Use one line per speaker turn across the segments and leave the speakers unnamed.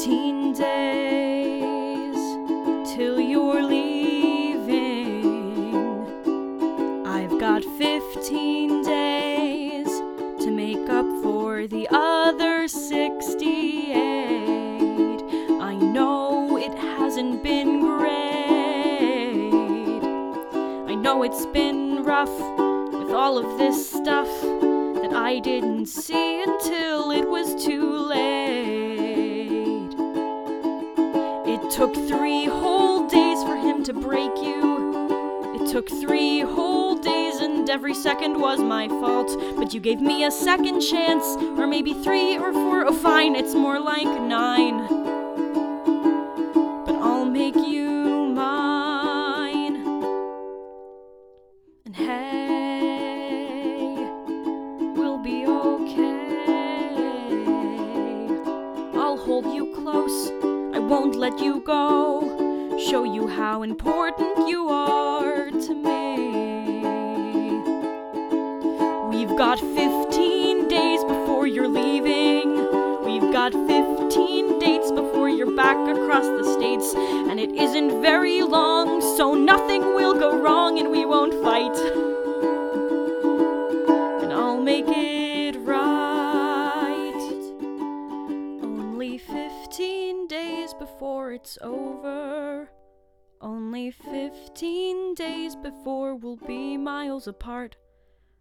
15 days till you're leaving. I've got 15 days to make up for the other 68. I know it hasn't been great. I know it's been rough with all of this stuff that I didn't see until it was too late. Took three whole days for him to break you. It took three whole days, and every second was my fault. But you gave me a second chance, or maybe three or four. Oh, fine, it's more like nine. But I'll make you mine. And hey, we'll be okay. I'll hold you close, won't let you go. Show you how important you are to me. We've got 15 days before you're leaving. We've got 15 dates before you're back across the states. And it isn't very long, so nothing will go wrong and we won't fight. Before it's over. Only 15 days before we'll be miles apart.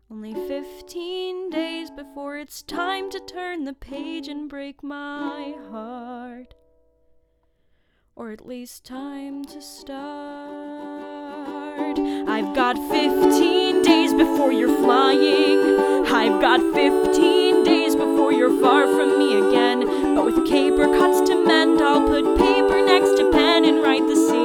Only 15 days before it's time to turn the page and break my heart. Or at least time to start. I've got 15 days before you're flying. I've got 15 paper cuts to mend. I'll put paper next to pen and write the scene.